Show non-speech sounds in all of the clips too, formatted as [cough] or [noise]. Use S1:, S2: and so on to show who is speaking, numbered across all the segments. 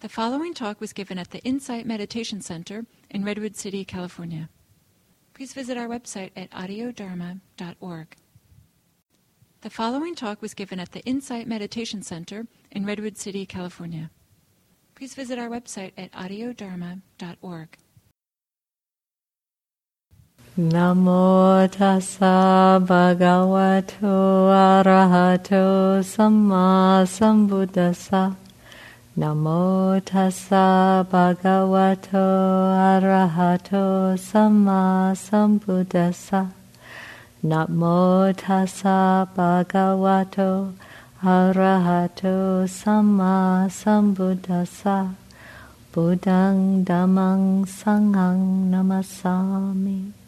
S1: The following talk was given at the Insight Meditation Center in Redwood City, California. Please visit our website at audiodharma.org. The following talk was given at the Insight Meditation Center in Redwood City, California. Please visit our website at audiodharma.org.
S2: Namo tassa bhagavato arahato samma. Namo tassa bhagavato arahato samma sambuddhassa. Namo tassa bhagavato arahato samma sambuddhassa. Buddhang dhammang sanghang namasami.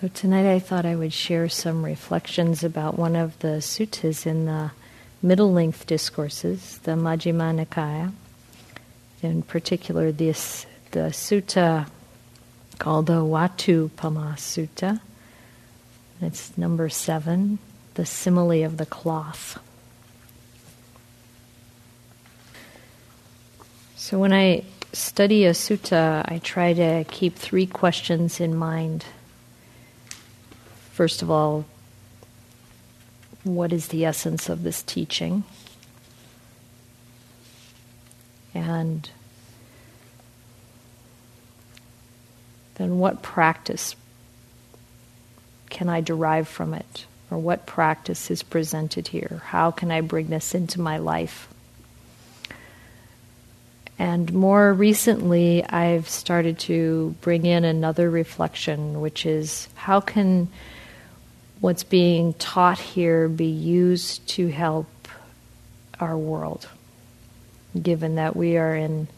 S2: So, tonight I thought I would share some reflections about one of the suttas in the middle length discourses, the Majjhima Nikaya. In particular, this the sutta called the Vatthupama Sutta. It's number seven, the simile of the cloth. So, when I study a sutta, I try to keep three questions in mind First of all, what is the essence of this teaching? And then what practice can I derive from it? Or what practice is presented here? How can I bring this into my life? And more recently, I've started to bring in another reflection, which is how can what's being taught here be used to help our world, given that we are in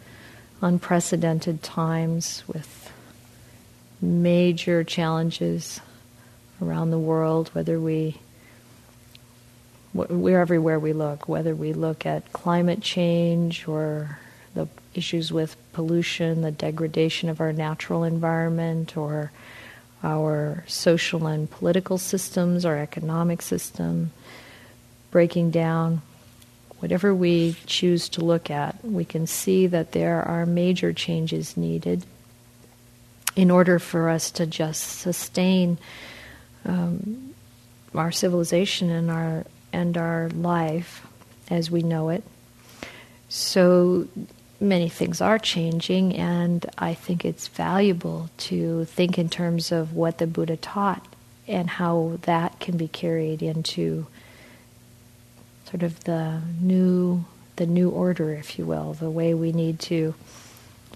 S2: unprecedented times with major challenges around the world, whether we we're everywhere we look, whether we look at climate change or the issues with pollution, the degradation of our natural environment, or our social and political systems, our economic system, breaking down. Whatever we choose to look at, we can see that there are major changes needed in order for us to just sustain um, our civilization and our and our life as we know it. So many things are changing, and I think it's valuable to think in terms of what the Buddha taught and how that can be carried into sort of the new the new order, if you will, the way we need to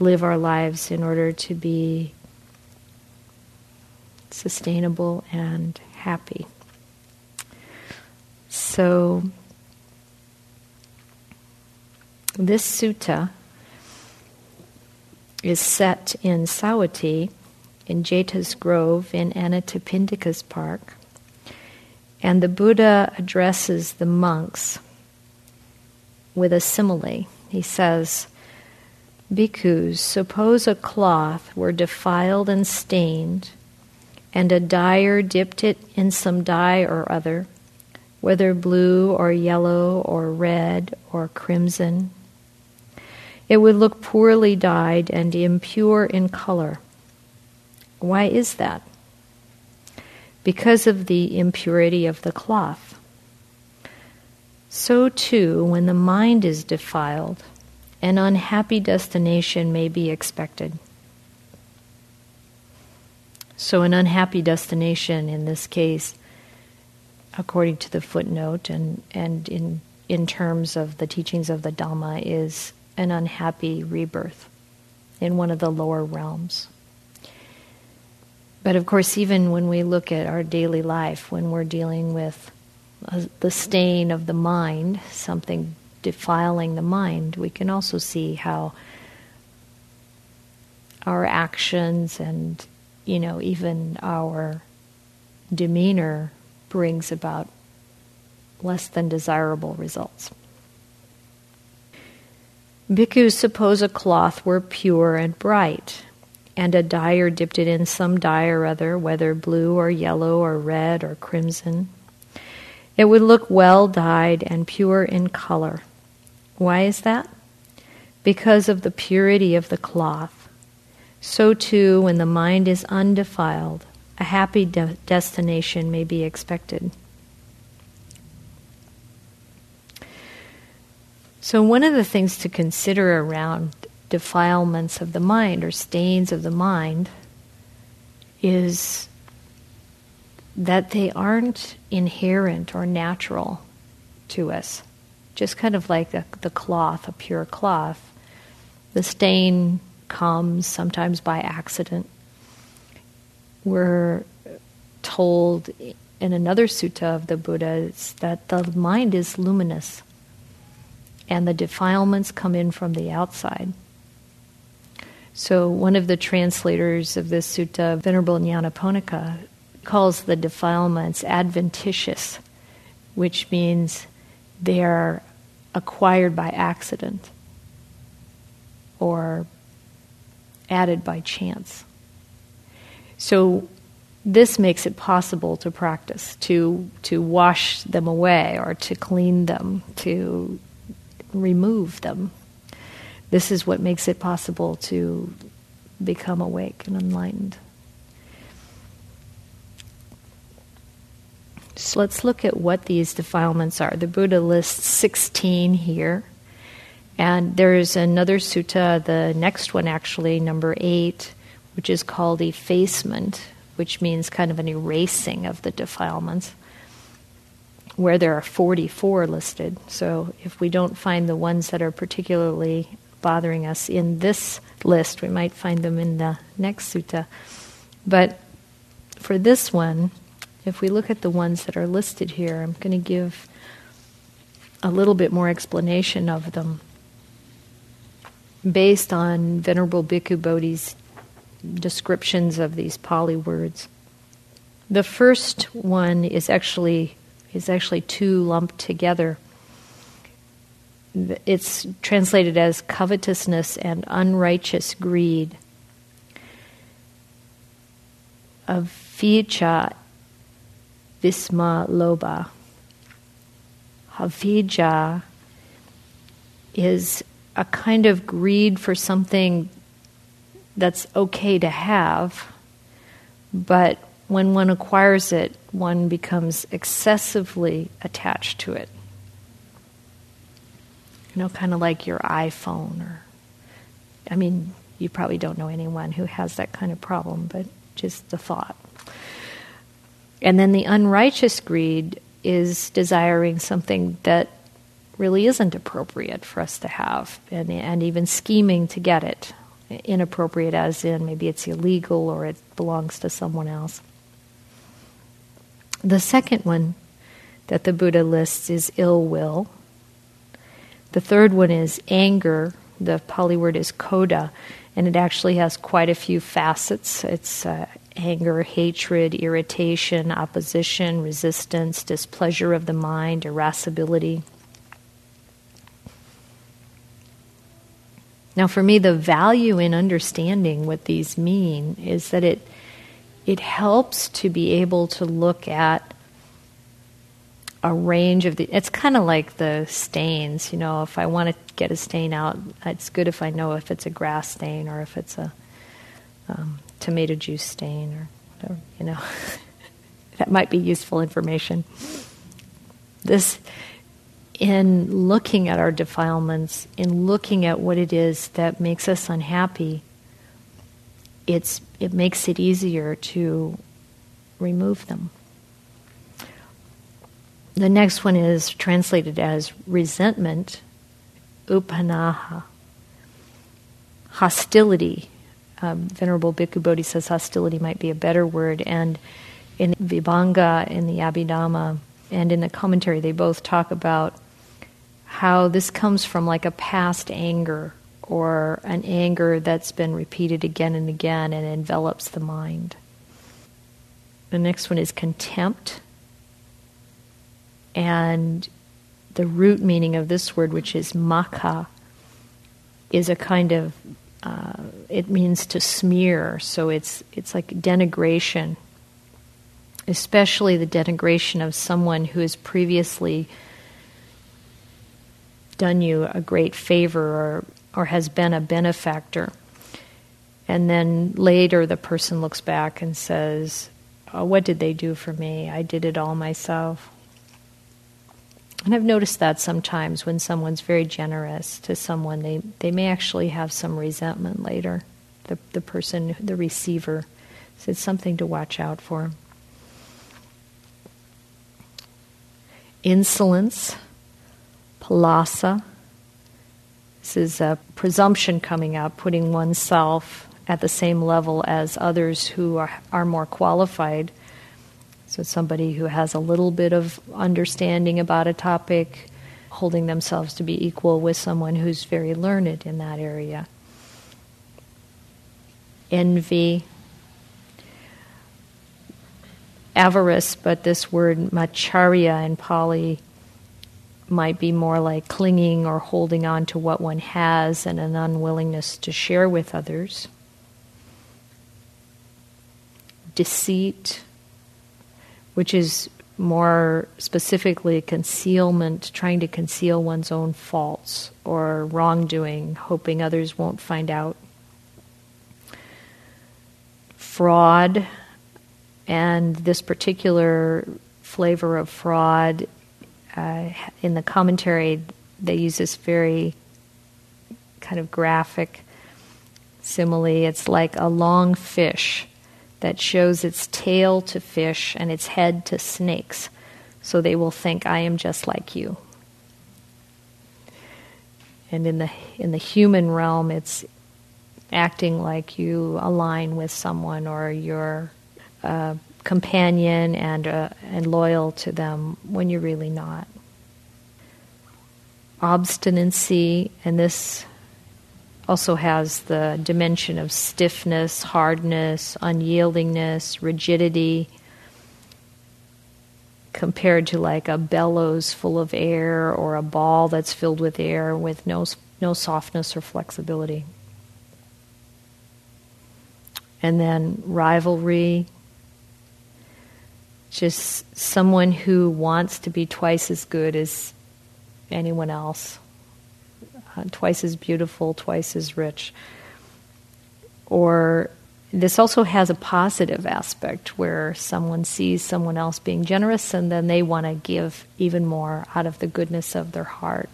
S2: live our lives in order to be sustainable and happy. So, this sutta is set in Savatthi, in Jeta's Grove in Anathapindika's Park. And the Buddha addresses the monks with a simile. He says, Bhikkhus, suppose a cloth were defiled and stained, and a dyer dipped it in some dye or other, whether blue or yellow or red or crimson it would look poorly dyed and impure in color. Why is that? Because of the impurity of the cloth. So, too, when the mind is defiled, an unhappy destination may be expected. So, an unhappy destination in this case, according to the footnote and, and in, in terms of the teachings of the Dhamma, is an unhappy rebirth in one of the lower realms. But of course, even when we look at our daily life, when we're dealing with uh, the stain of the mind, something defiling the mind, we can also see how our actions and, you know, even our demeanor brings about less than desirable results. Bhikkhus suppose a cloth were pure and bright, and a dyer dipped it in some dye or other, whether blue or yellow or red or crimson. It would look well dyed and pure in color. Why is that? Because of the purity of the cloth. So too, when the mind is undefiled, a happy de- destination may be expected. So, one of the things to consider around defilements of the mind or stains of the mind is that they aren't inherent or natural to us. Just kind of like the, the cloth, a pure cloth. The stain comes sometimes by accident. We're told in another sutta of the Buddha that the mind is luminous and the defilements come in from the outside. So, one of the translators of this sutta, Venerable Nyanaponika, calls the defilements adventitious, which means they are acquired by accident or added by chance. So, this makes it possible to practice, to, to wash them away or to clean them, to remove them. This is what makes it possible to become awake and enlightened. So let's look at what these defilements are. The Buddha lists 16 here. And there's another sutta, the next one actually, number 8, which is called effacement, which means kind of an erasing of the defilements where there are 44 listed. So if we don't find the ones that are particularly bothering us in this list, we might find them in the next sutta. But for this one, if we look at the ones that are listed here, I'm going to give a little bit more explanation of them based on Venerable Bhikkhu Bodhi's descriptions of these Pali words. The first one is actually is actually two lumped together. It's translated as covetousness and unrighteous greed. Abhijjha Visama Lobha. Abhijjha is a kind of greed for something that's okay to have, but when one acquires it, one becomes excessively attached to it. You know, kind of like your iPhone, or, I mean, you probably don't know anyone who has that kind of problem, but just the thought. And then the unrighteous greed is desiring something that really isn't appropriate for us to have, and, and even scheming to get it. Inappropriate, as in maybe it's illegal or it belongs to someone else. The second one that the Buddha lists is ill will. The third one is anger. The Pali word is krodha, and it actually has quite a few facets. It's uh, anger, hatred, irritation, opposition, resistance, displeasure of the mind, irascibility. Now, for me, the value in understanding what these mean is that it it helps to be able to look at a range of the it's kind of like the stains you know if i want to get a stain out it's good if i know if it's a grass stain or if it's a um, tomato juice stain or whatever you know. [laughs] That might be useful information. This in looking at our defilements in looking at what it is that makes us unhappy it's it makes it easier to remove them. The next one is translated as resentment, upanaha, hostility. Um, Venerable Bhikkhu Bodhi says hostility might be a better word, and in Vibhanga, in the Abhidhamma, and in the commentary, they both talk about how this comes from like a past anger or an anger that's been repeated again and again and envelops the mind. The next one is contempt. And the root meaning of this word, which is makkha, is a kind of uh, it means to smear, so it's it's like denigration. especially the denigration of someone who has previously done you a great favor or, or has been a benefactor. And then later the person looks back and says, oh, What did they do for me? I did it all myself. And I've noticed that sometimes when someone's very generous to someone, they, they may actually have some resentment later. The, the person, the receiver. So it's something to watch out for. Insolence, palasa. This is a presumption coming out, putting oneself at the same level as others who are, are more qualified so, somebody who has a little bit of understanding about a topic, holding themselves to be equal with someone who's very learned in that area. Envy, avarice, but this word macharya in Pali might be more like clinging or holding on to what one has and an unwillingness to share with others. Deceit, which is more specifically concealment, trying to conceal one's own faults or wrongdoing, hoping others won't find out. Fraud, and this particular flavor of fraud, uh, in the commentary, they use this very kind of graphic simile. It's like a long fish that shows its tail to fish and its head to snakes, so they will think, I am just like you. And in the, in the human realm, it's acting like you align with someone or you're a companion and, uh, and loyal to them when you're really not. Obstinacy, and this also has the dimension of stiffness, hardness, unyieldingness, rigidity, compared to like a bellows full of air or a ball that's filled with air with no, no softness or flexibility. And then rivalry, just someone who wants to be twice as good as anyone else uh, twice as beautiful, twice as rich. Or this also has a positive aspect where someone sees someone else being generous and then they want to give even more out of the goodness of their heart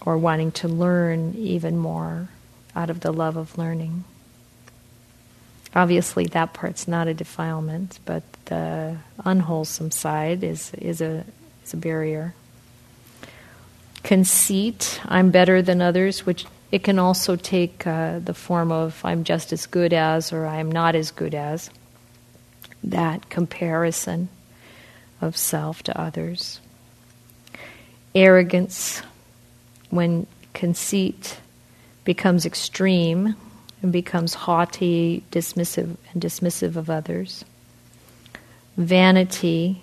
S2: or wanting to learn even more out of the love of learning. Obviously, that part's not a defilement, but the unwholesome side is, is, a, is a barrier conceit, I'm better than others, which it can also take uh, the form of I'm just as good as or I'm not as good as. That comparison of self to others. Arrogance, when conceit becomes extreme and becomes haughty, dismissive, and dismissive of others. Vanity,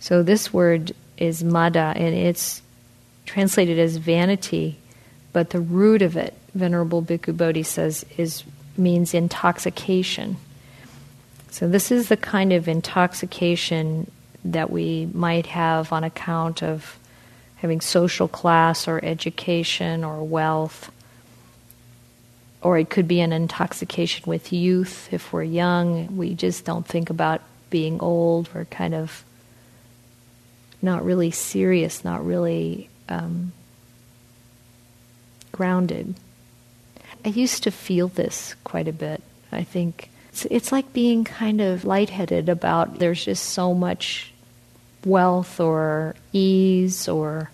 S2: so this word is mada, and it's translated as vanity, but the root of it, Venerable Bhikkhu Bodhi says, is means intoxication. So this is the kind of intoxication that we might have on account of having social class or education or wealth. Or it could be an intoxication with youth. If we're young, we just don't think about being old. We're kind of not really serious, not really um, grounded. I used to feel this quite a bit. I think it's, it's like being kind of lightheaded about there's just so much wealth or ease or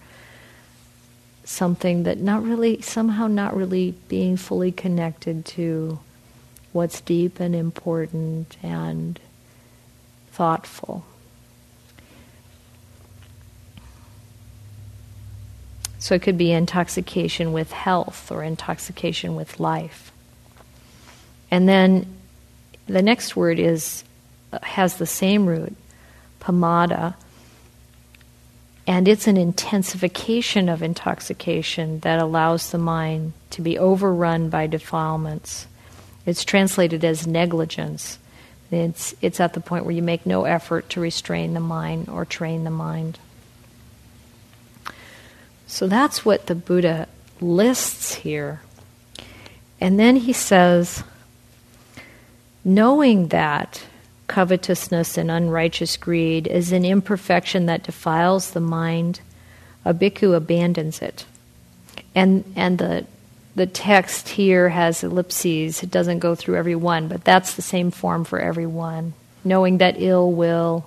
S2: something that not really, somehow not really being fully connected to what's deep and important and thoughtful. So it could be intoxication with health or intoxication with life. And then the next word is uh, has the same root, pamada, and it's an intensification of intoxication that allows the mind to be overrun by defilements. It's translated as negligence. It's, it's at the point where you make no effort to restrain the mind or train the mind. So that's what the Buddha lists here. And then he says, knowing that covetousness and unrighteous greed is an imperfection that defiles the mind, a bhikkhu abandons it. And, and the, the text here has ellipses. It doesn't go through every one, but that's the same form for every one. Knowing that ill will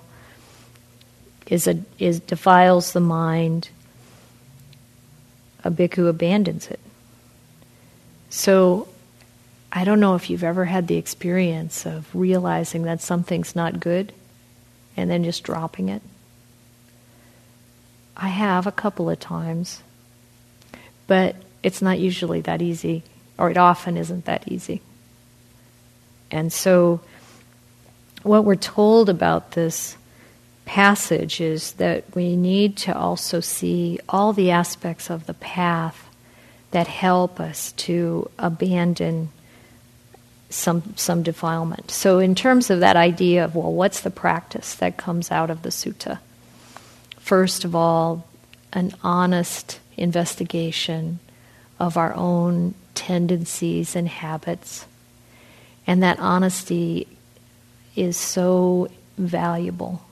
S2: is a, is defiles the mind, a bhikkhu abandons it. So I don't know if you've ever had the experience of realizing that something's not good and then just dropping it. I have a couple of times, but it's not usually that easy, or it often isn't that easy. And so, what we're told about this passage is that we need to also see all the aspects of the path that help us to abandon some some defilement. So in terms of that idea of well what's the practice that comes out of the sutta? First of all, an honest investigation of our own tendencies and habits. And that honesty is so valuable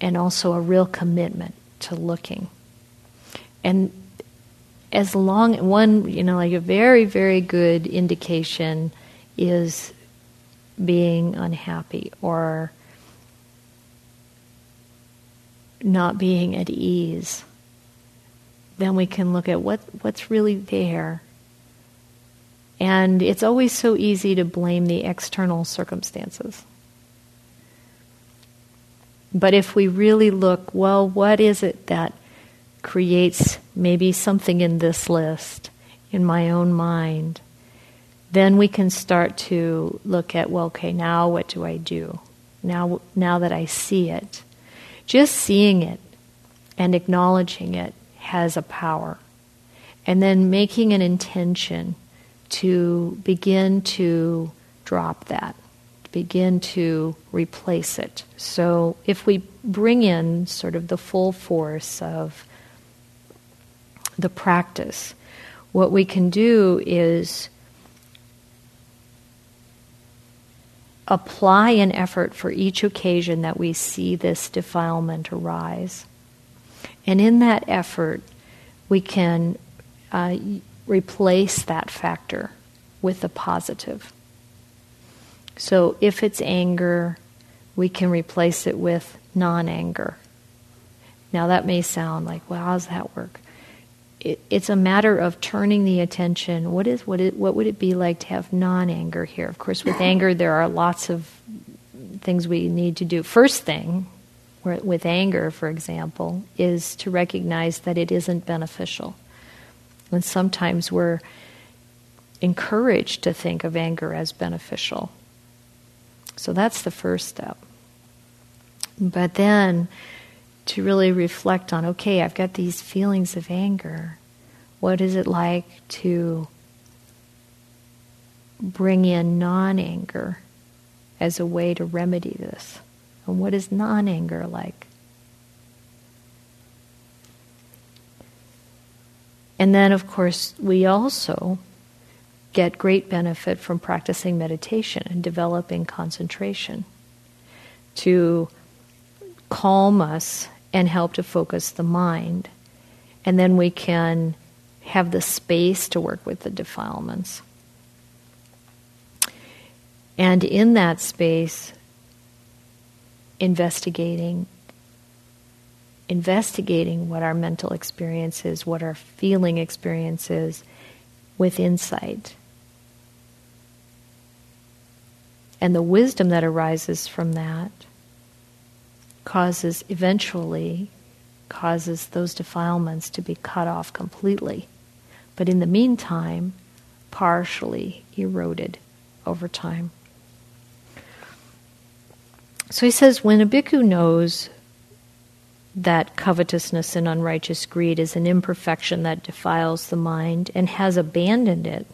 S2: and also a real commitment to looking. And as long one, you know, like a very, very good indication is being unhappy or not being at ease, then we can look at what, what's really there. And it's always so easy to blame the external circumstances. But if we really look, well, what is it that creates maybe something in this list in my own mind? Then we can start to look at, well, okay, now what do I do? Now, now that I see it, just seeing it and acknowledging it has a power. And then making an intention to begin to drop that begin to replace it. So if we bring in sort of the full force of the practice, what we can do is apply an effort for each occasion that we see this defilement arise. And in that effort, we can uh, replace that factor with the positive. So if it's anger, we can replace it with non anger. Now that may sound like, well, how does that work? It, it's a matter of turning the attention. What is what? What would it be like to have non anger here? Of course, with anger, there are lots of things we need to do. First thing, with anger, for example, is to recognize that it isn't beneficial. And sometimes we're encouraged to think of anger as beneficial. So that's the first step. But then to really reflect on okay, I've got these feelings of anger. What is it like to bring in non anger as a way to remedy this? And what is non anger like? And then, of course, we also get great benefit from practicing meditation and developing concentration to calm us and help to focus the mind. And then we can have the space to work with the defilements. And in that space, investigating investigating what our mental experience is, what our feeling experience is, with insight. And the wisdom that arises from that causes eventually causes those defilements to be cut off completely. But in the meantime, partially eroded over time. So he says when a bhikkhu knows that covetousness and unrighteous greed is an imperfection that defiles the mind and has abandoned it,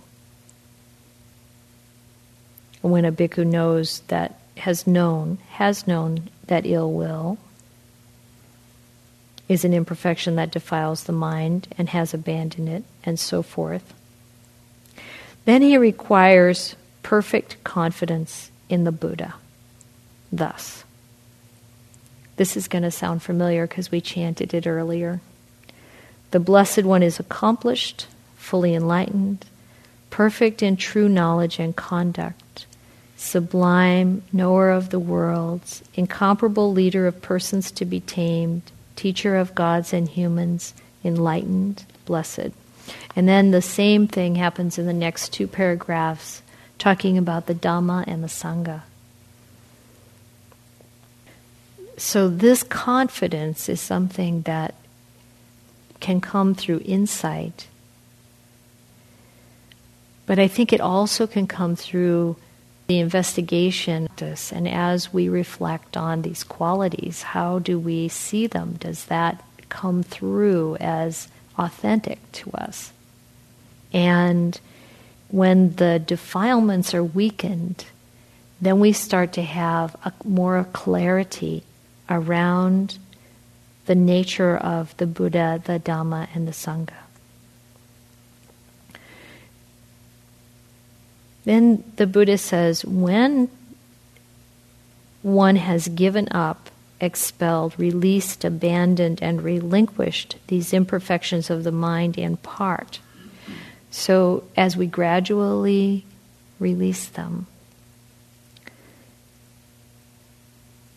S2: when a bhikkhu knows that, has known, has known that ill will is an imperfection that defiles the mind and has abandoned it, and so forth. Then he requires perfect confidence in the Buddha. Thus, this is going to sound familiar because we chanted it earlier. The Blessed One is accomplished, fully enlightened, perfect in true knowledge and conduct, sublime knower of the worlds, incomparable leader of persons to be tamed, teacher of gods and humans, enlightened, blessed. And then the same thing happens in the next two paragraphs, talking about the Dhamma and the Sangha. So, this confidence is something that can come through insight. But I think it also can come through the investigation. And as we reflect on these qualities, how do we see them? Does that come through as authentic to us? And when the defilements are weakened, then we start to have a more clarity around the nature of the Buddha, the Dhamma, and the Sangha. Then the Buddha says when one has given up, expelled, released, abandoned, and relinquished these imperfections of the mind in part. So as we gradually release them,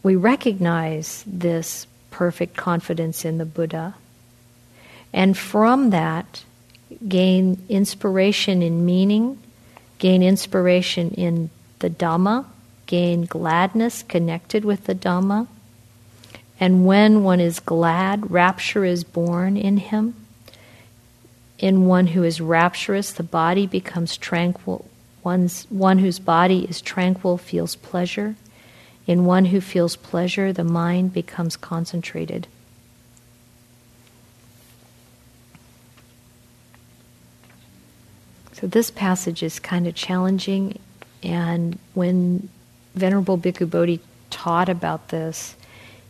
S2: we recognize this perfect confidence in the Buddha. And from that, gain inspiration in meaning, gain inspiration in the Dhamma, gain gladness connected with the Dhamma. And when one is glad, rapture is born in him. In one who is rapturous, the body becomes tranquil. One's, one whose body is tranquil feels pleasure. In one who feels pleasure, the mind becomes concentrated. So this passage is kind of challenging, and when Venerable Bhikkhu Bodhi taught about this,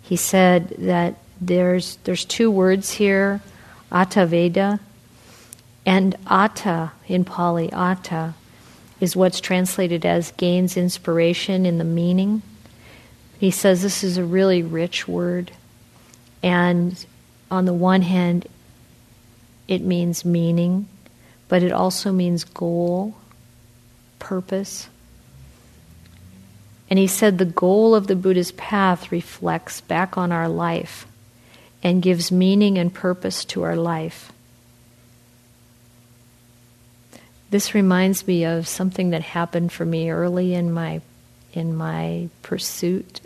S2: he said that there's there's two words here, Atthaveda, and Attha in Pali, Attha is what's translated as gains inspiration in the meaning. He says this is a really rich word. And on the one hand, it means meaning, but it also means goal, purpose. And he said the goal of the Buddha's path reflects back on our life and gives meaning and purpose to our life. This reminds me of something that happened for me early in my in my pursuit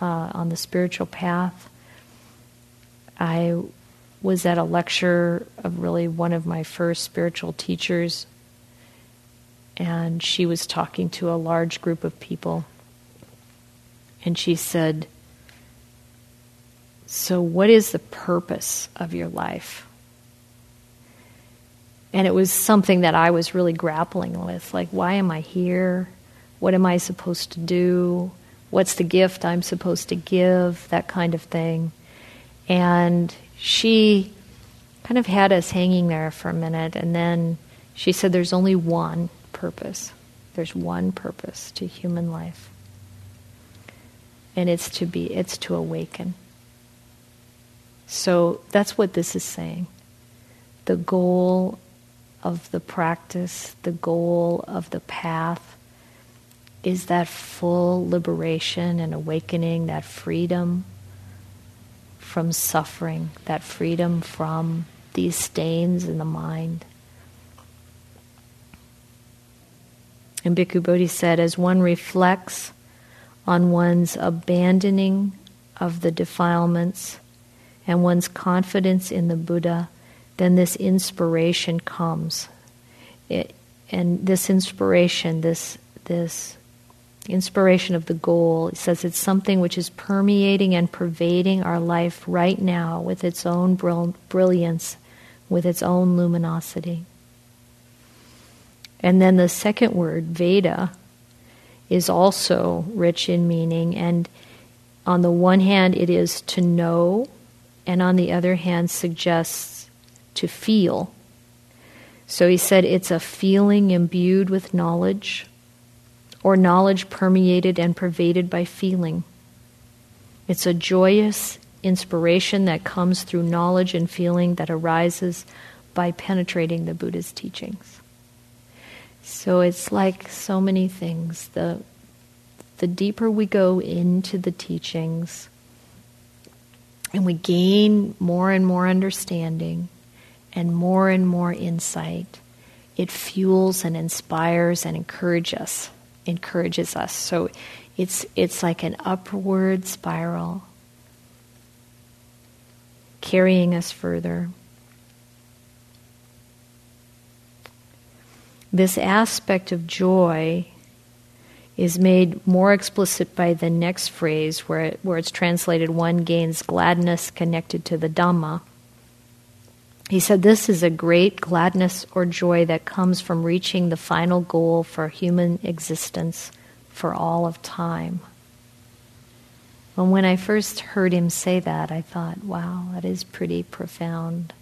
S2: uh, on the spiritual path. I was at a lecture of really one of my first spiritual teachers, and she was talking to a large group of people. And she said, So, what is the purpose of your life? And it was something that I was really grappling with. Like, why am I here? What am I supposed to do? what's the gift I'm supposed to give, that kind of thing. And she kind of had us hanging there for a minute, and then she said, There's only one purpose. There's one purpose to human life. And it's to be, it's to awaken. So that's what this is saying. The goal of the practice, the goal of the path, is that full liberation and awakening, that freedom from suffering, that freedom from these stains in the mind. And Bhikkhu Bodhi said, as one reflects on one's abandoning of the defilements and one's confidence in the Buddha, then this inspiration comes. It, and this inspiration, this, this inspiration of the goal. It says it's something which is permeating and pervading our life right now with its own brilliance, with its own luminosity. And then the second word, Veda, is also rich in meaning. And on the one hand, it is to know, and on the other hand, suggests to feel. So he said it's a feeling imbued with knowledge, or knowledge permeated and pervaded by feeling. It's a joyous inspiration that comes through knowledge and feeling that arises by penetrating the Buddha's teachings. So it's like so many things. The, the deeper we go into the teachings and we gain more and more understanding and more and more insight, it fuels and inspires and encourages us. Encourages us. So it's it's like an upward spiral carrying us further. This aspect of joy is made more explicit by the next phrase, where, it, where it's translated, one gains gladness connected to the Dhamma. He said, This is a great gladness or joy that comes from reaching the final goal for human existence for all of time. And when I first heard him say that, I thought, wow, that is pretty profound.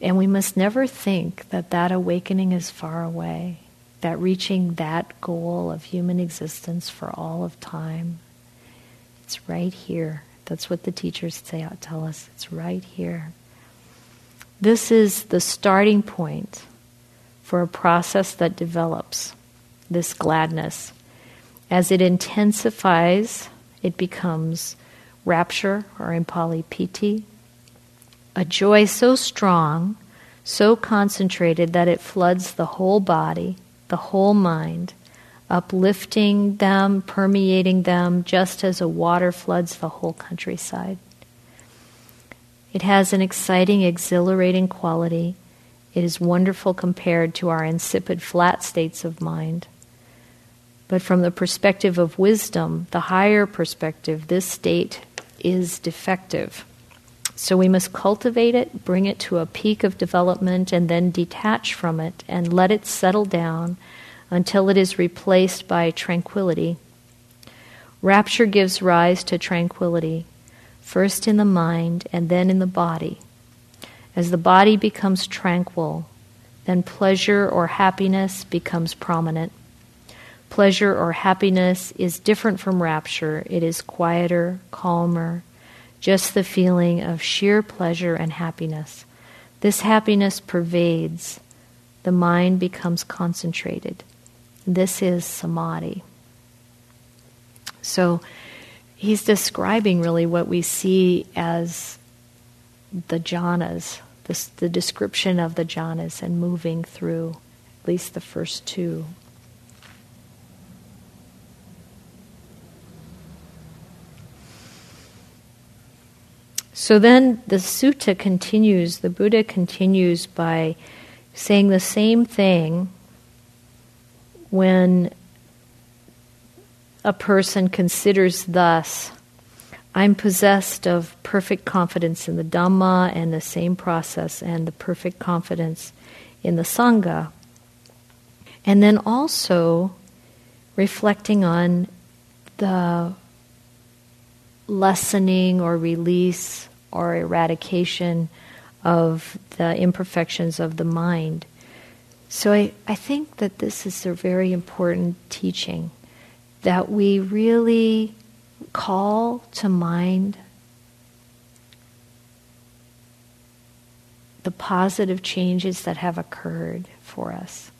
S2: And we must never think that that awakening is far away, that reaching that goal of human existence for all of time, it's right here. That's what the teachers say, uh, tell us. It's right here. This is the starting point for a process that develops this gladness. As it intensifies, it becomes rapture, or in Pali, piti, a joy so strong, so concentrated that it floods the whole body, the whole mind, uplifting them, permeating them, just as a water floods the whole countryside. It has an exciting, exhilarating quality. It is wonderful compared to our insipid, flat states of mind. But from the perspective of wisdom, the higher perspective, this state is defective. So we must cultivate it, bring it to a peak of development, and then detach from it and let it settle down until it is replaced by tranquility. Rapture gives rise to tranquility, first in the mind and then in the body. As the body becomes tranquil, then pleasure or happiness becomes prominent. Pleasure or happiness is different from rapture, it is quieter, calmer, just the feeling of sheer pleasure and happiness. This happiness pervades, the mind becomes concentrated. This is samadhi. So he's describing really what we see as the jhanas, the, the description of the jhanas and moving through at least the first two. So then the sutta continues, the Buddha continues by saying the same thing when a person considers thus I'm possessed of perfect confidence in the Dhamma and the same process and the perfect confidence in the Sangha. And then also reflecting on the lessening or release or eradication of the imperfections of the mind. So I, I think that this is a very important teaching that we really call to mind the positive changes that have occurred for us,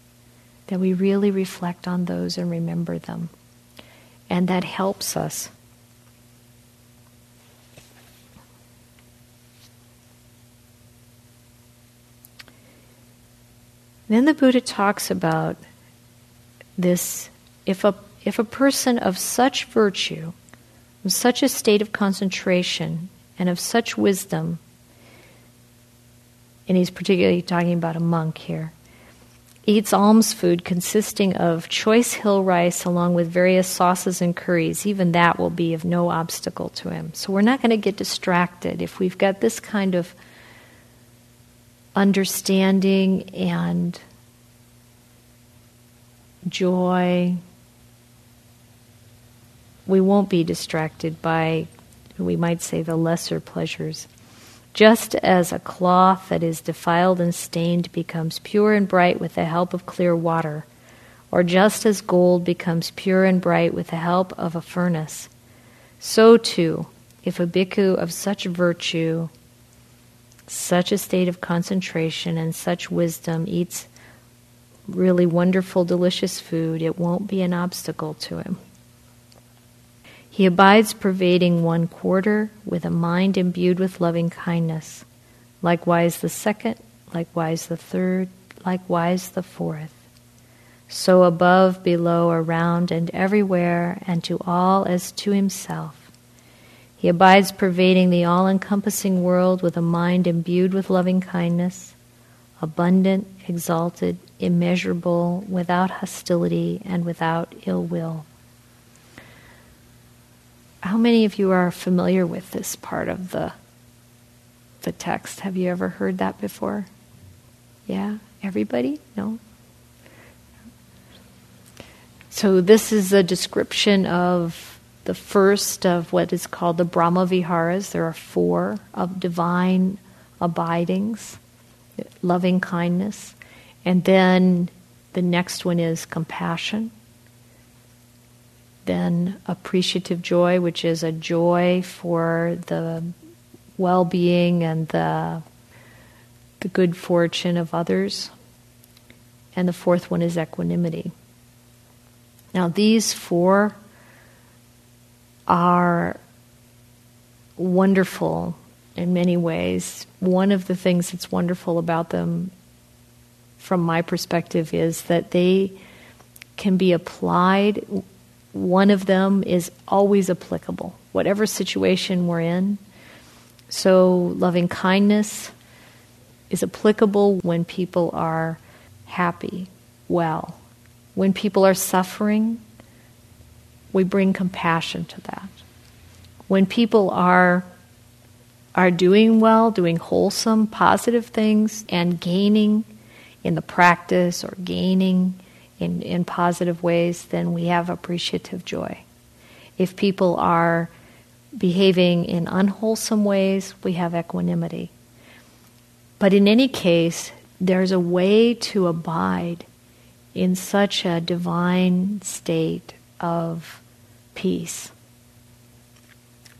S2: that we really reflect on those and remember them. And that helps us Then the Buddha talks about this if a, if a person of such virtue, of such a state of concentration, and of such wisdom, and he's particularly talking about a monk here, eats alms food consisting of choice hill rice along with various sauces and curries, even that will be of no obstacle to him. So we're not going to get distracted if we've got this kind of understanding and joy. We won't be distracted by, we might say, the lesser pleasures. Just as a cloth that is defiled and stained becomes pure and bright with the help of clear water, or just as gold becomes pure and bright with the help of a furnace, so too, if a bhikkhu of such virtue, such a state of concentration, and such wisdom eats really wonderful, delicious food, it won't be an obstacle to him. He abides pervading one quarter with a mind imbued with loving kindness, likewise the second, likewise the third, likewise the fourth. So above, below, around, and everywhere, and to all as to himself. He abides pervading the all encompassing world with a mind imbued with loving kindness, abundant, exalted, immeasurable, without hostility, and without ill will. How many of you are familiar with this part of the, the text? Have you ever heard that before? Yeah? Everybody? No? So, this is a description of the first of what is called the Brahma Viharas. There are four of divine abidings loving kindness. And then the next one is compassion. Then appreciative joy, which is a joy for the well being and the, the good fortune of others. And the fourth one is equanimity. Now, these four are wonderful in many ways. One of the things that's wonderful about them, from my perspective, is that they can be applied. One of them is always applicable, whatever situation we're in. So, loving kindness is applicable when people are happy, well. When people are suffering, we bring compassion to that. When people are are doing well, doing wholesome, positive things, and gaining in the practice or gaining in, in positive ways, then we have appreciative joy. If people are behaving in unwholesome ways, we have equanimity. But in any case, there's a way to abide in such a divine state of peace,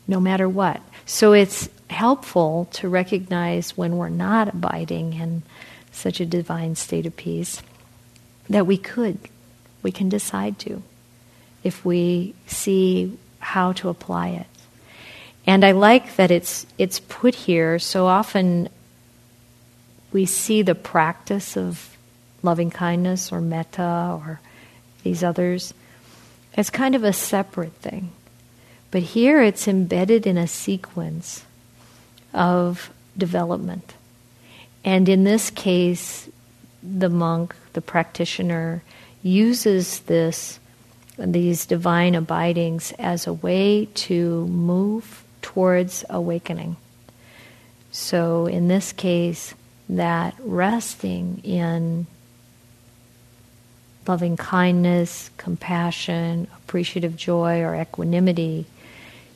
S2: no matter what. So it's helpful to recognize when we're not abiding in such a divine state of peace that we could, we can decide to, if we see how to apply it. And I like that it's it's put here so often we see the practice of loving kindness or metta or these others as kind of a separate thing. But here it's embedded in a sequence of development. And in this case, the monk, the practitioner, uses this these divine abidings as a way to move towards awakening. So in this case, that resting in loving kindness, compassion, appreciative joy, or equanimity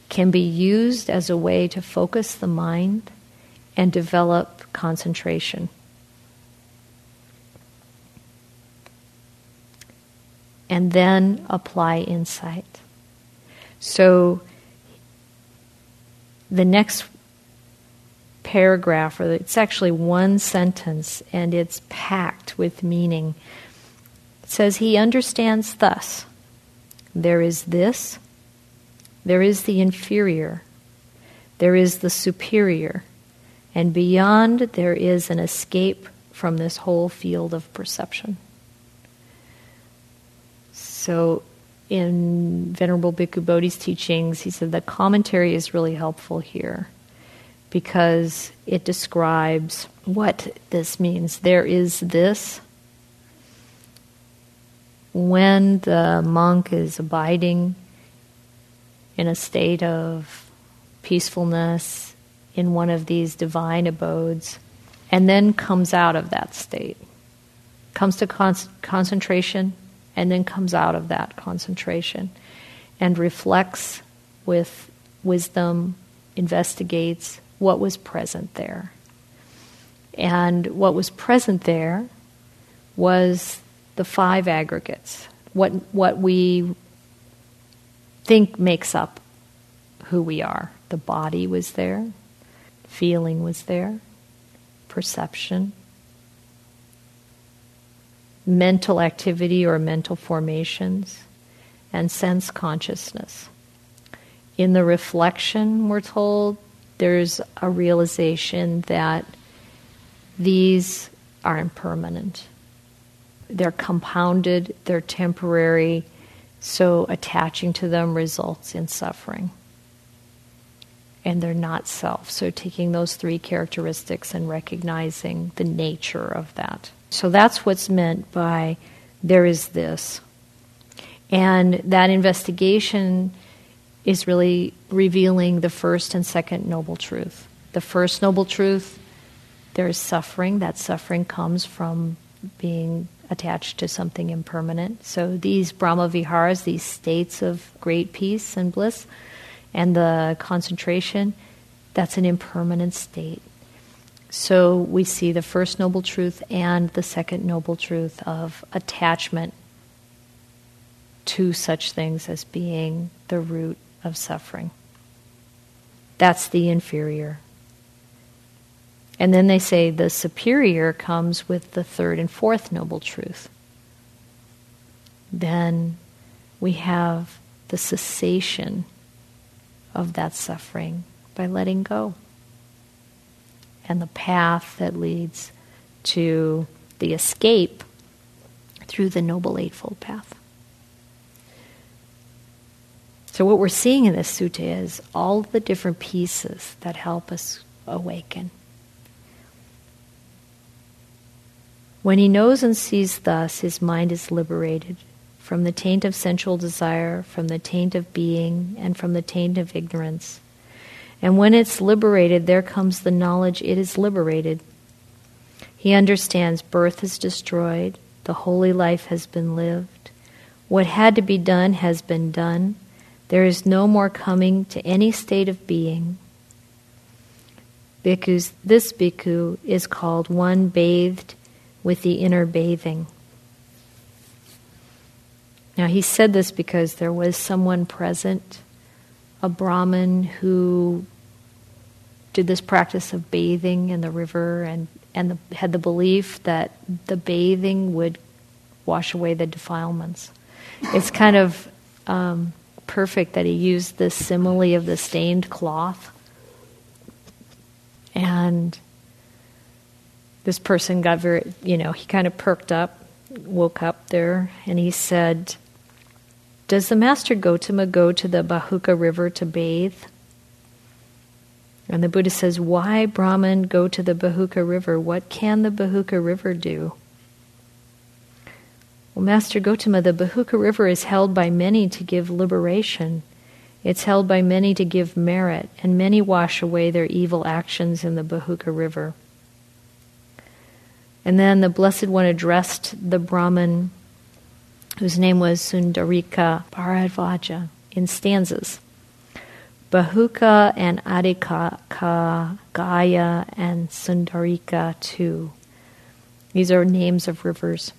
S2: can be used as a way to focus the mind and develop concentration. And then apply insight. So the next paragraph, or it's actually one sentence, and it's packed with meaning. It says, He understands thus there is this there is the inferior, there is the superior, and beyond there is an escape from this whole field of perception. So, in Venerable Bhikkhu Bodhi's teachings, he said the commentary is really helpful here because it describes what this means. There is this. When the monk is abiding in a state of peacefulness in one of these divine abodes, and then comes out of that state, comes to con- concentration, and then comes out of that concentration and reflects with wisdom, investigates what was present there. And what was present there was the five aggregates, what, what we think makes up who we are. The body was there, feeling was there, perception, mental activity or mental formations, and sense consciousness. In the reflection, we're told there's a realization that these are impermanent. They're compounded, they're temporary, so attaching to them results in suffering. And they're not self. So taking those three characteristics and recognizing the nature of that. So that's what's meant by there is this. And that investigation is really revealing the first and second noble truth. The first noble truth, there is suffering. That suffering comes from being attached to something impermanent. So these Brahma Viharas, these states of great peace and bliss, and the concentration, that's an impermanent state. So we see the first noble truth and the second noble truth of attachment to such things as being the root of suffering. That's the inferior. And then they say the superior comes with the third and fourth noble truth. Then we have the cessation of that suffering by letting go and the path that leads to the escape through the Noble Eightfold Path. So, what we're seeing in this sutta is all the different pieces that help us awaken. When he knows and sees thus, his mind is liberated from the taint of sensual desire, from the taint of being, and from the taint of ignorance. And when it's liberated, there comes the knowledge it is liberated. He understands birth is destroyed, the holy life has been lived, what had to be done has been done, there is no more coming to any state of being. Bhikkhus, this bhikkhu is called one bathed with the inner bathing. Now, he said this because there was someone present a Brahmin who did this practice of bathing in the river and, and the, had the belief that the bathing would wash away the defilements. It's kind of um, perfect that he used this simile of the stained cloth. And this person got very, you know, he kind of perked up, woke up there, and he said, does the master Gotama go to the Bahuka River to bathe? And the Buddha says, Why, Brahman, go to the Bahuka River? What can the Bahuka River do? Well, Master Gotama, the Bahuka River is held by many to give liberation. It's held by many to give merit, and many wash away their evil actions in the Bahuka River. And then the Blessed One addressed the Brahman whose name was Sundarika Bharadvaja, in stanzas. Bahuka and Adhika, Gaya and Sundarika too. These are names of rivers.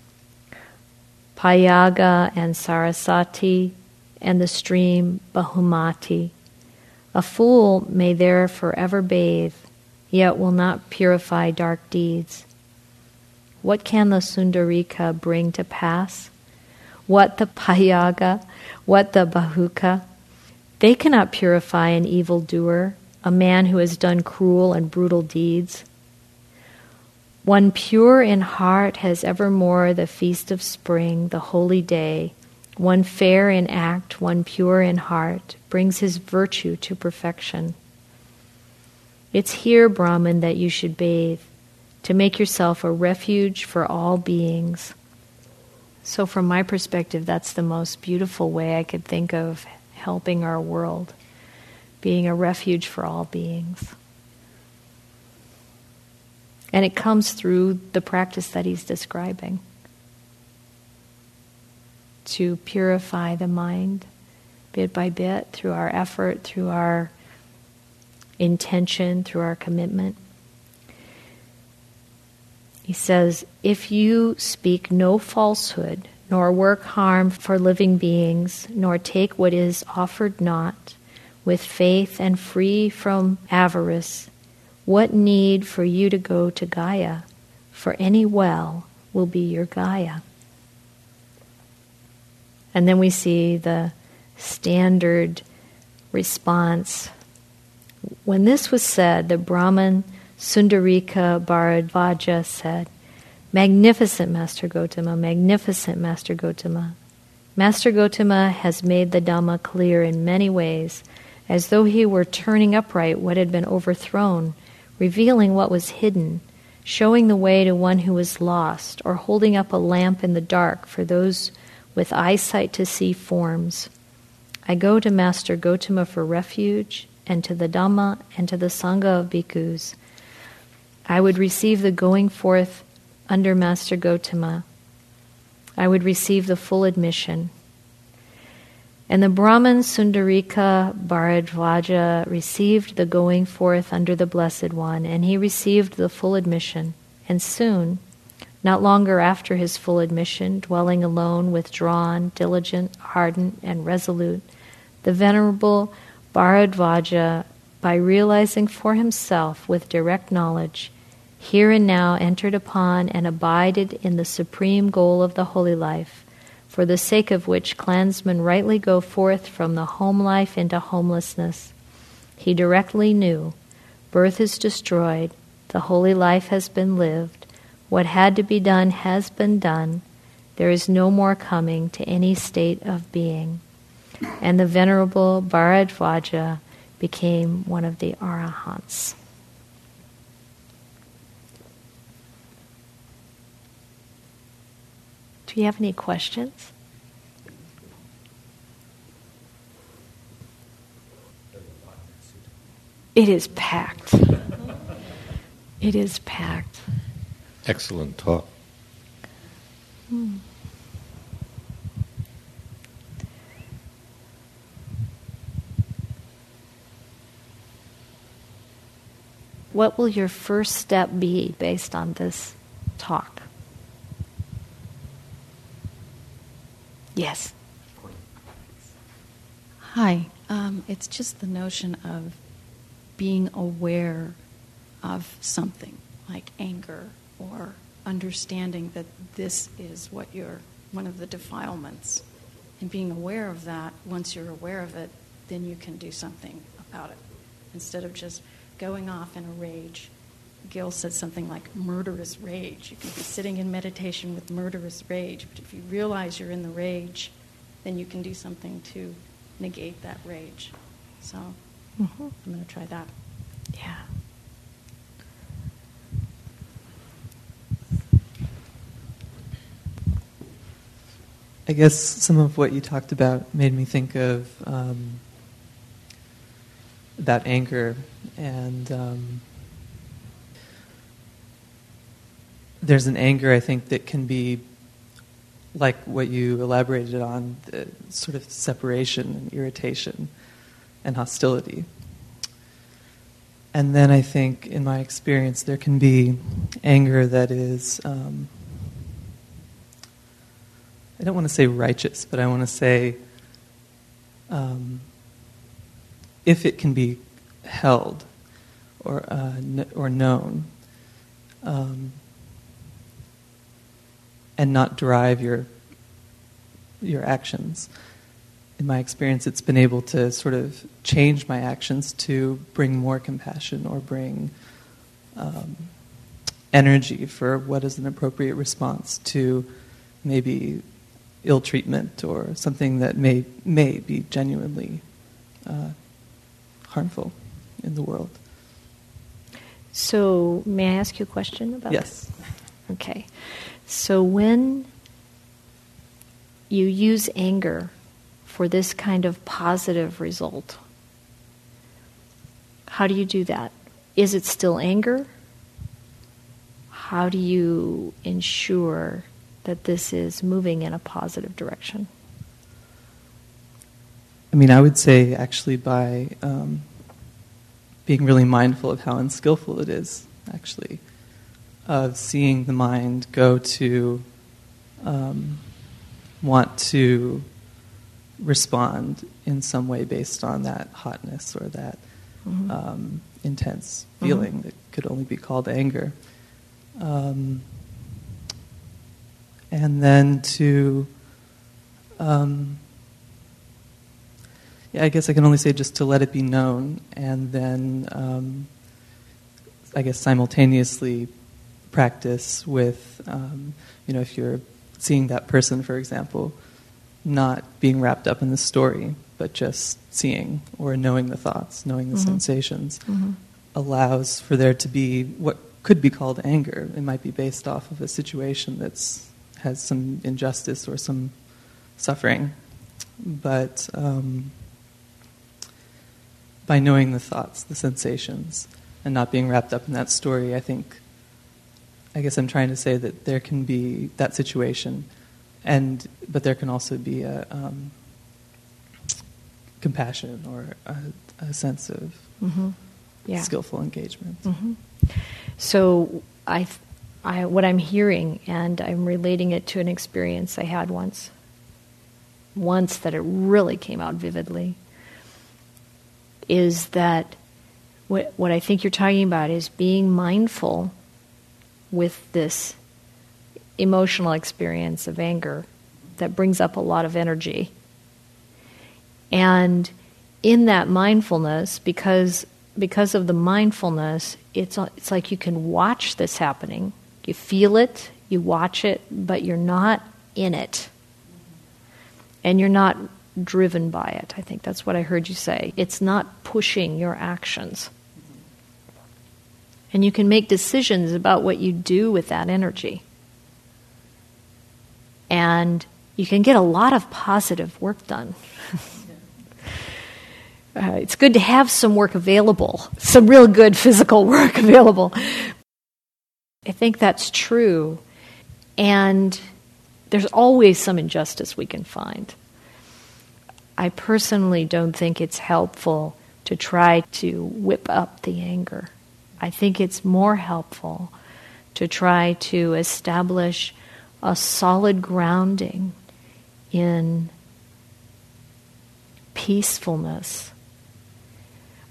S2: Payaga and Sarasati and the stream Bahumati. A fool may there forever bathe, yet will not purify dark deeds. What can the Sundarika bring to pass? what the payaga, what the bahuka. They cannot purify an evildoer, a man who has done cruel and brutal deeds. One pure in heart has evermore the feast of spring, the holy day. One fair in act, one pure in heart, brings his virtue to perfection. It's here, Brahman, that you should bathe, to make yourself a refuge for all beings. So, from my perspective, that's the most beautiful way I could think of helping our world, being a refuge for all beings. And it comes through the practice that he's describing. to purify the mind bit by bit through our effort, through our intention, through our commitment. He says, If you speak no falsehood, nor work harm for living beings, nor take what is offered not, with faith and free from avarice, what need for you to go to Gaya? For any well will be your Gaya. And then we see the standard response. When this was said, the Brahman Sundarika Bharadvaja said, Magnificent Master Gotama, magnificent Master Gotama. Master Gotama has made the Dhamma clear in many ways, as though he were turning upright what had been overthrown, revealing what was hidden, showing the way to one who was lost, or holding up a lamp in the dark for those with eyesight to see forms. I go to Master Gotama for refuge, and to the Dhamma and to the Sangha of bhikkhus. I would receive the going forth under Master Gotama. I would receive the full admission. And the Brahman Sundarika Bharadvaja received the going forth under the Blessed One, and he received the full admission. And soon, not longer after his full admission, dwelling alone, withdrawn, diligent, ardent, and resolute, the Venerable Bharadvaja, by realizing for himself with direct knowledge, here and now entered upon and abided in the supreme goal of the holy life, for the sake of which clansmen rightly go forth from the home life into homelessness. He directly knew birth is destroyed, the holy life has been lived, what had to be done has been done. There is no more coming to any state of being. And the Venerable Bharadvaja became one of the Arahants. Do you have any questions? It is packed. It is packed.
S3: Excellent talk. Hmm.
S2: What will your first step be based on this talk? Yes.
S4: Hi. Um, it's just the notion of being aware of something like anger or understanding that this is what you're one of the defilements and being aware of that once you're aware of it then you can do something about it instead of just going off in a rage gil said something like murderous rage. You can be sitting in meditation with murderous rage but if you realize you're in the rage then you can do something to negate that rage. So mm-hmm. i'm going to try that.
S2: Yeah.
S5: I guess some of what you talked about made me think of um, that anger and um, there's an anger I think that can be like what you elaborated on the sort of separation and irritation and hostility. And then I think, in my experience, there can be anger that is um, I don't want to say righteous, but I want to say um, if it can be held or, uh, or known um, and not drive your, your actions. In my experience, it's been able to sort of change my actions to bring more compassion or bring um, energy for what is an appropriate response to maybe ill treatment or something that may, may be genuinely uh, harmful in the world.
S2: So, may I ask you a question about
S5: yes.
S2: That? Okay. So, when you use anger for this kind of positive result, how do you do that? Is it still anger? How do you ensure that this is moving in a positive direction.
S5: I mean, I would say actually by um, being really mindful of how unskillful it is, actually, of seeing the mind go to um, want to respond in some way based on that hotness or that mm-hmm. um, intense mm-hmm. feeling mm-hmm. that could only be called anger. Um, and then to, um, yeah, I guess I can only say just to let it be known, and then um, I guess simultaneously practice with, um, you know, if you're seeing that person, for example, not being wrapped up in the story, but just seeing or knowing the thoughts, knowing the mm-hmm. sensations, mm-hmm. allows for there to be what could be called anger. It might be based off of a situation that's has some injustice or some suffering, but um, by knowing the thoughts, the sensations, and not being wrapped up in that story, I think. I guess I'm trying to say that there can be that situation and but there can also be a um, compassion or a, a sense of mm-hmm. yeah. skillful engagement.
S2: Mm-hmm. So I, I, what I'm hearing, and I'm relating it to an experience I had once. Once that it really came out vividly. Is that what, what I think you're talking about is being mindful with this emotional experience of anger that brings up a lot of energy. And in that mindfulness, because because of the mindfulness, it's it's like you can watch this happening. You feel it, you watch it, but you're not in it. And you're not driven by it. I think that's what I heard you say. It's not pushing your actions. And you can make decisions about what you do with that energy. And you can get a lot of positive work done. [laughs] uh, it's good to have some work available, some real good physical [laughs] work available. I think that's true. And there's always some injustice we can find. I personally don't think it's helpful to try to whip up the anger. I think it's more helpful to try to establish a solid grounding in peacefulness,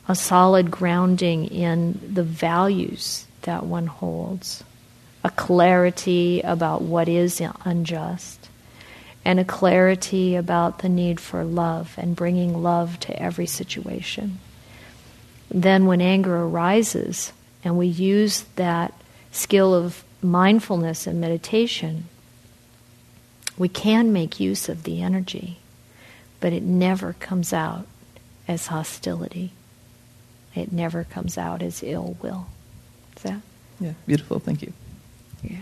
S2: a solid grounding in the values that one holds, a clarity about what is unjust, and a clarity about the need for love and bringing love to every situation. Then, when anger arises, and we use that skill of mindfulness and meditation we can make use of the energy, but it never comes out as hostility. It never comes out as ill will. Is that?
S5: Yeah, beautiful. Thank you.
S2: Yeah.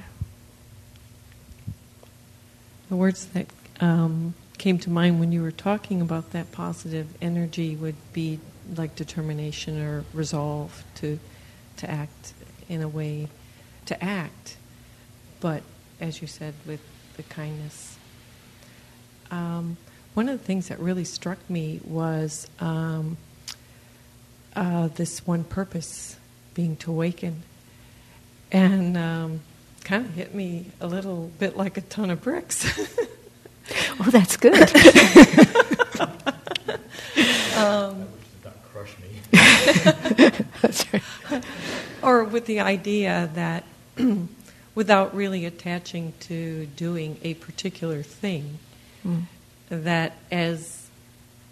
S6: The words that um, came to mind when you were talking about that positive energy would be like determination or resolve to to act in a way to act, but as you said, with the kindness. Um, one of the things that really struck me was um, uh, this one purpose being to awaken. And um, kind of hit me a little bit like a ton of bricks. [laughs]
S2: oh, that's good. [laughs] [laughs] [laughs]
S6: or with the idea that [clears throat] without really attaching to doing a particular thing. Mm. That as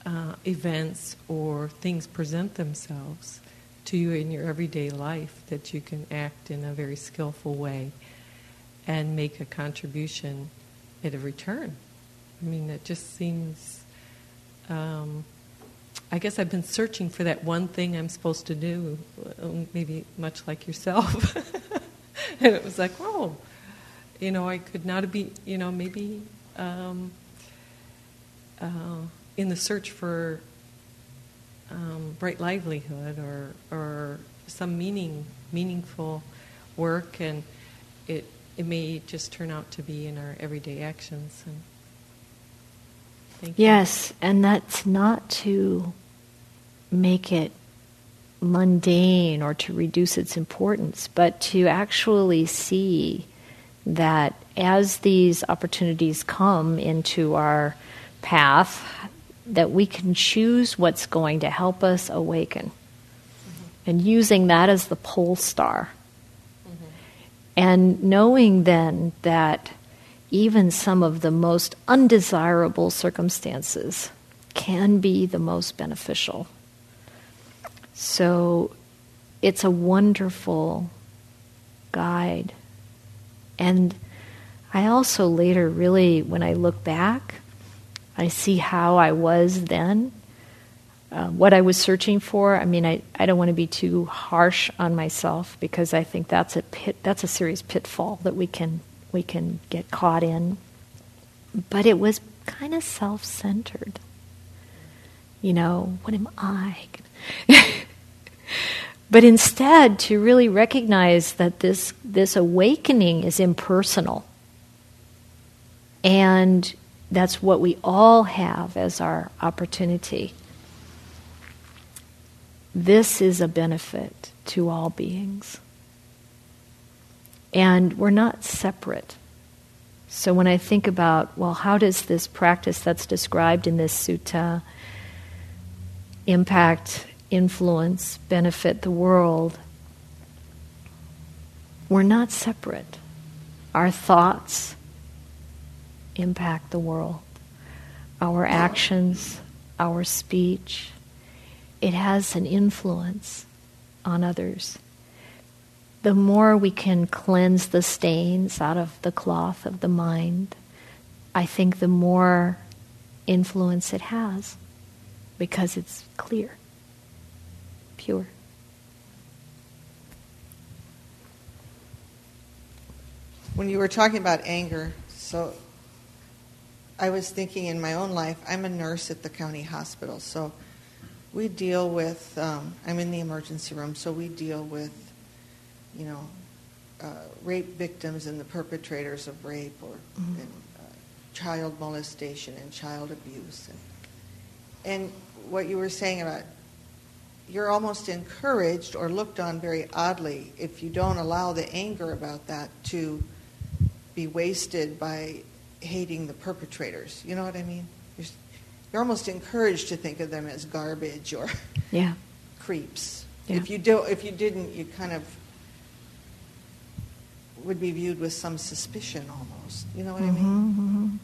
S6: uh, events or things present themselves to you in your everyday life, that you can act in a very skillful way and make a contribution at a return. I mean, it just seems. Um, I guess I've been searching for that one thing I'm supposed to do, maybe much like yourself. [laughs] and it was like, oh, you know, I could not be, you know, maybe um, uh, in the search for um, bright livelihood or or some meaning, meaningful work, and it it may just turn out to be in our everyday actions. And
S2: Yes, and that's not to make it mundane or to reduce its importance, but to actually see that as these opportunities come into our path, that we can choose what's going to help us awaken. Mm-hmm. And using that as the pole star. Mm-hmm. And knowing then that even some of the most undesirable circumstances can be the most beneficial. So it's a wonderful guide. And I also later really, when I look back, I see how I was then, uh, what I was searching for. I mean, I, I don't want to be too harsh on myself because I think that's a pit, that's a serious pitfall that we can we can get caught in. But it was kind of self-centered. You know, what am I? [laughs] but instead to really recognize that this this awakening is impersonal. And that's what we all have as our opportunity. This is a benefit to all beings. And we're not separate. So when I think about, well, how does this practice that's described in this sutta impact, influence, benefit the world? We're not separate. Our thoughts impact the world. Our actions, our speech, it has an influence on others. The more we can cleanse the stains out of the cloth of the mind, I think the more influence it has because it's clear, pure.
S7: When you were talking about anger, so I was thinking in my own life, I'm a nurse at the county hospital, so we deal with, um, I'm in the emergency room, so we deal with, you know, uh, rape victims and the perpetrators of rape or mm-hmm. and, uh, child molestation and child abuse. And, and what you were saying about you're almost encouraged or looked on very oddly if you don't allow the anger about that to be wasted by hating the perpetrators. You know what I mean? You're, you're almost encouraged to think of them as garbage or
S2: yeah. [laughs]
S7: creeps.
S2: Yeah.
S7: If you do, if you didn't, you kind of would be viewed with some suspicion almost. You know what
S2: mm-hmm,
S7: I mean?
S2: Mm-hmm.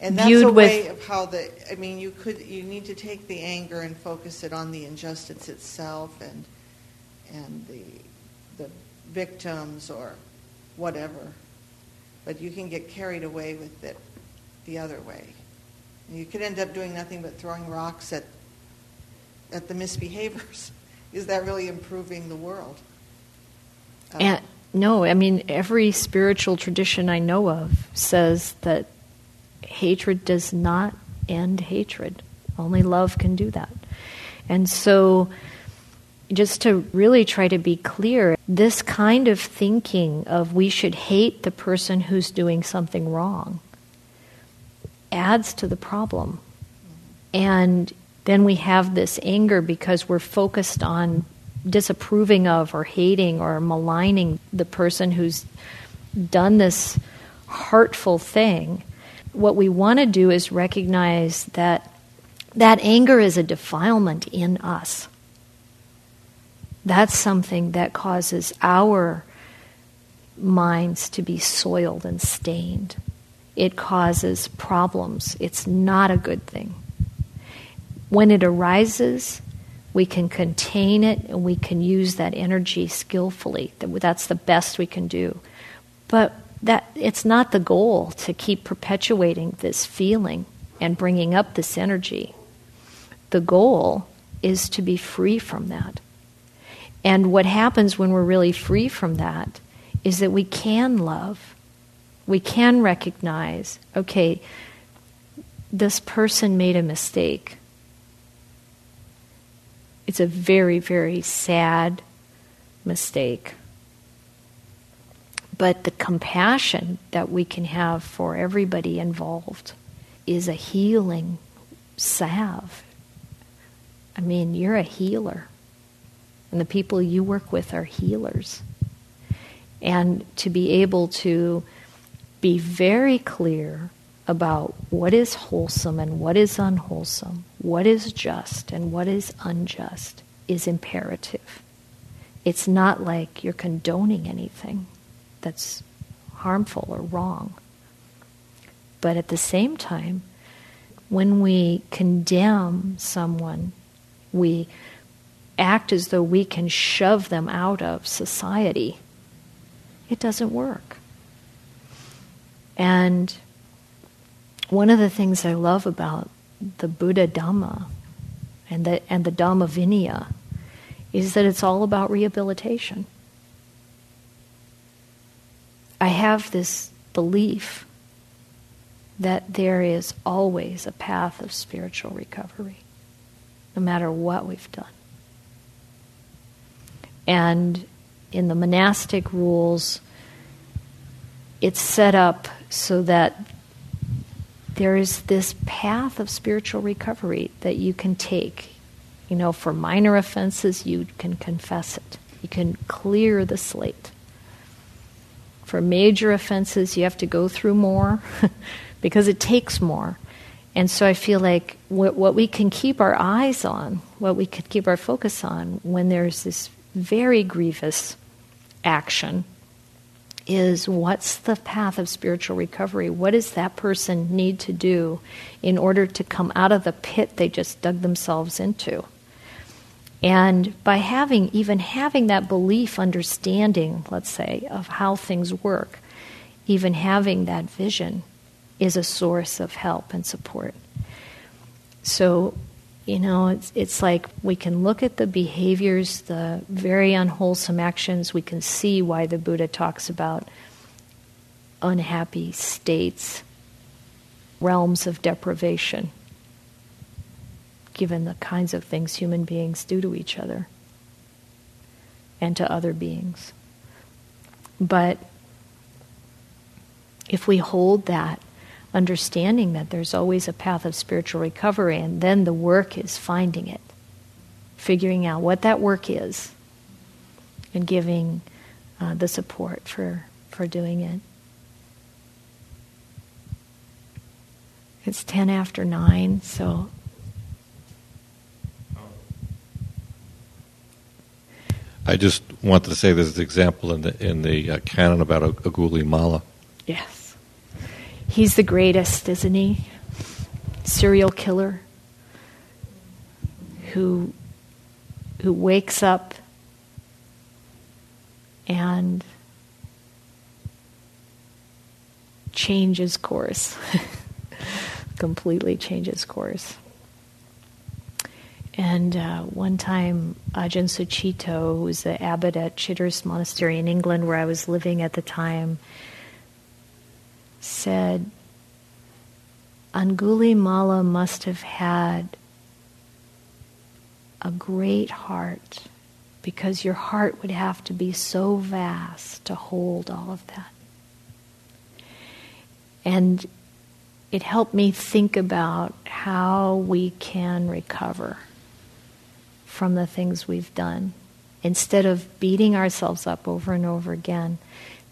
S7: And that's a way of how the. I mean, you could you need to take the anger and focus it on the injustice itself and and the the victims or whatever but you can get carried away with it the other way. And you could end up doing nothing but throwing rocks at at the misbehaviors. [laughs] Is that really improving the world?
S2: And, no, I mean every spiritual tradition I know of says that hatred does not end hatred. Only love can do that. And so just to really try to be clear, this kind of thinking of we should hate the person who's doing something wrong adds to the problem. And then we have this anger because we're focused on disapproving of or hating or maligning the person who's done this hurtful thing. What we want to do is recognize that that anger is a defilement in us that's something that causes our minds to be soiled and stained. It causes problems. It's not a good thing. When it arises, we can contain it and we can use that energy skillfully. That's the best we can do. But that it's not the goal to keep perpetuating this feeling and bringing up this energy. The goal is to be free from that. And what happens when we're really free from that is that we can love. We can recognize, okay, this person made a mistake. It's a very, very sad mistake. But the compassion that we can have for everybody involved is a healing salve. I mean, you're a healer. And the people you work with are healers. And to be able to be very clear about what is wholesome and what is unwholesome, what is just and what is unjust, is imperative. It's not like you're condoning anything that's harmful or wrong. But at the same time, when we condemn someone, we act as though we can shove them out of society. It doesn't work. And one of the things I love about the Buddha Dhamma and the, and the Dhamma Vinaya is that it's all about rehabilitation. I have this belief that there is always a path of spiritual recovery, no matter what we've done. And in the monastic rules, it's set up so that there is this path of spiritual recovery that you can take. You know, for minor offenses, you can confess it, you can clear the slate. For major offenses, you have to go through more [laughs] because it takes more. And so I feel like what, what we can keep our eyes on, what we could keep our focus on when there's this very grievous action is what's the path of spiritual recovery? What does that person need to do in order to come out of the pit they just dug themselves into? And by having, even having that belief, understanding, let's say, of how things work, even having that vision is a source of help and support. So, you know, it's, it's like we can look at the behaviors, the very unwholesome actions. We can see why the Buddha talks about unhappy states, realms of deprivation, given the kinds of things human beings do to each other and to other beings. But if we hold that understanding that there's always a path of spiritual recovery, and then the work is finding it, figuring out what that work is, and giving uh, the support for, for doing it. It's 10 after 9, so.
S8: I just wanted to say there's an example in the, in the uh, canon about Angulimala.
S2: Yes. He's the greatest, isn't he? Serial killer who who wakes up and changes course. [laughs] Completely changes course. And uh, one time, Ajahn Sucitto, who was the abbot at Chithurst Monastery in England, where I was living at the time, said, Angulimala must have had a great heart because your heart would have to be so vast to hold all of that. And it helped me think about how we can recover from the things we've done instead of beating ourselves up over and over again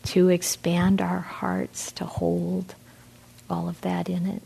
S2: to expand our hearts to hold all of that in it.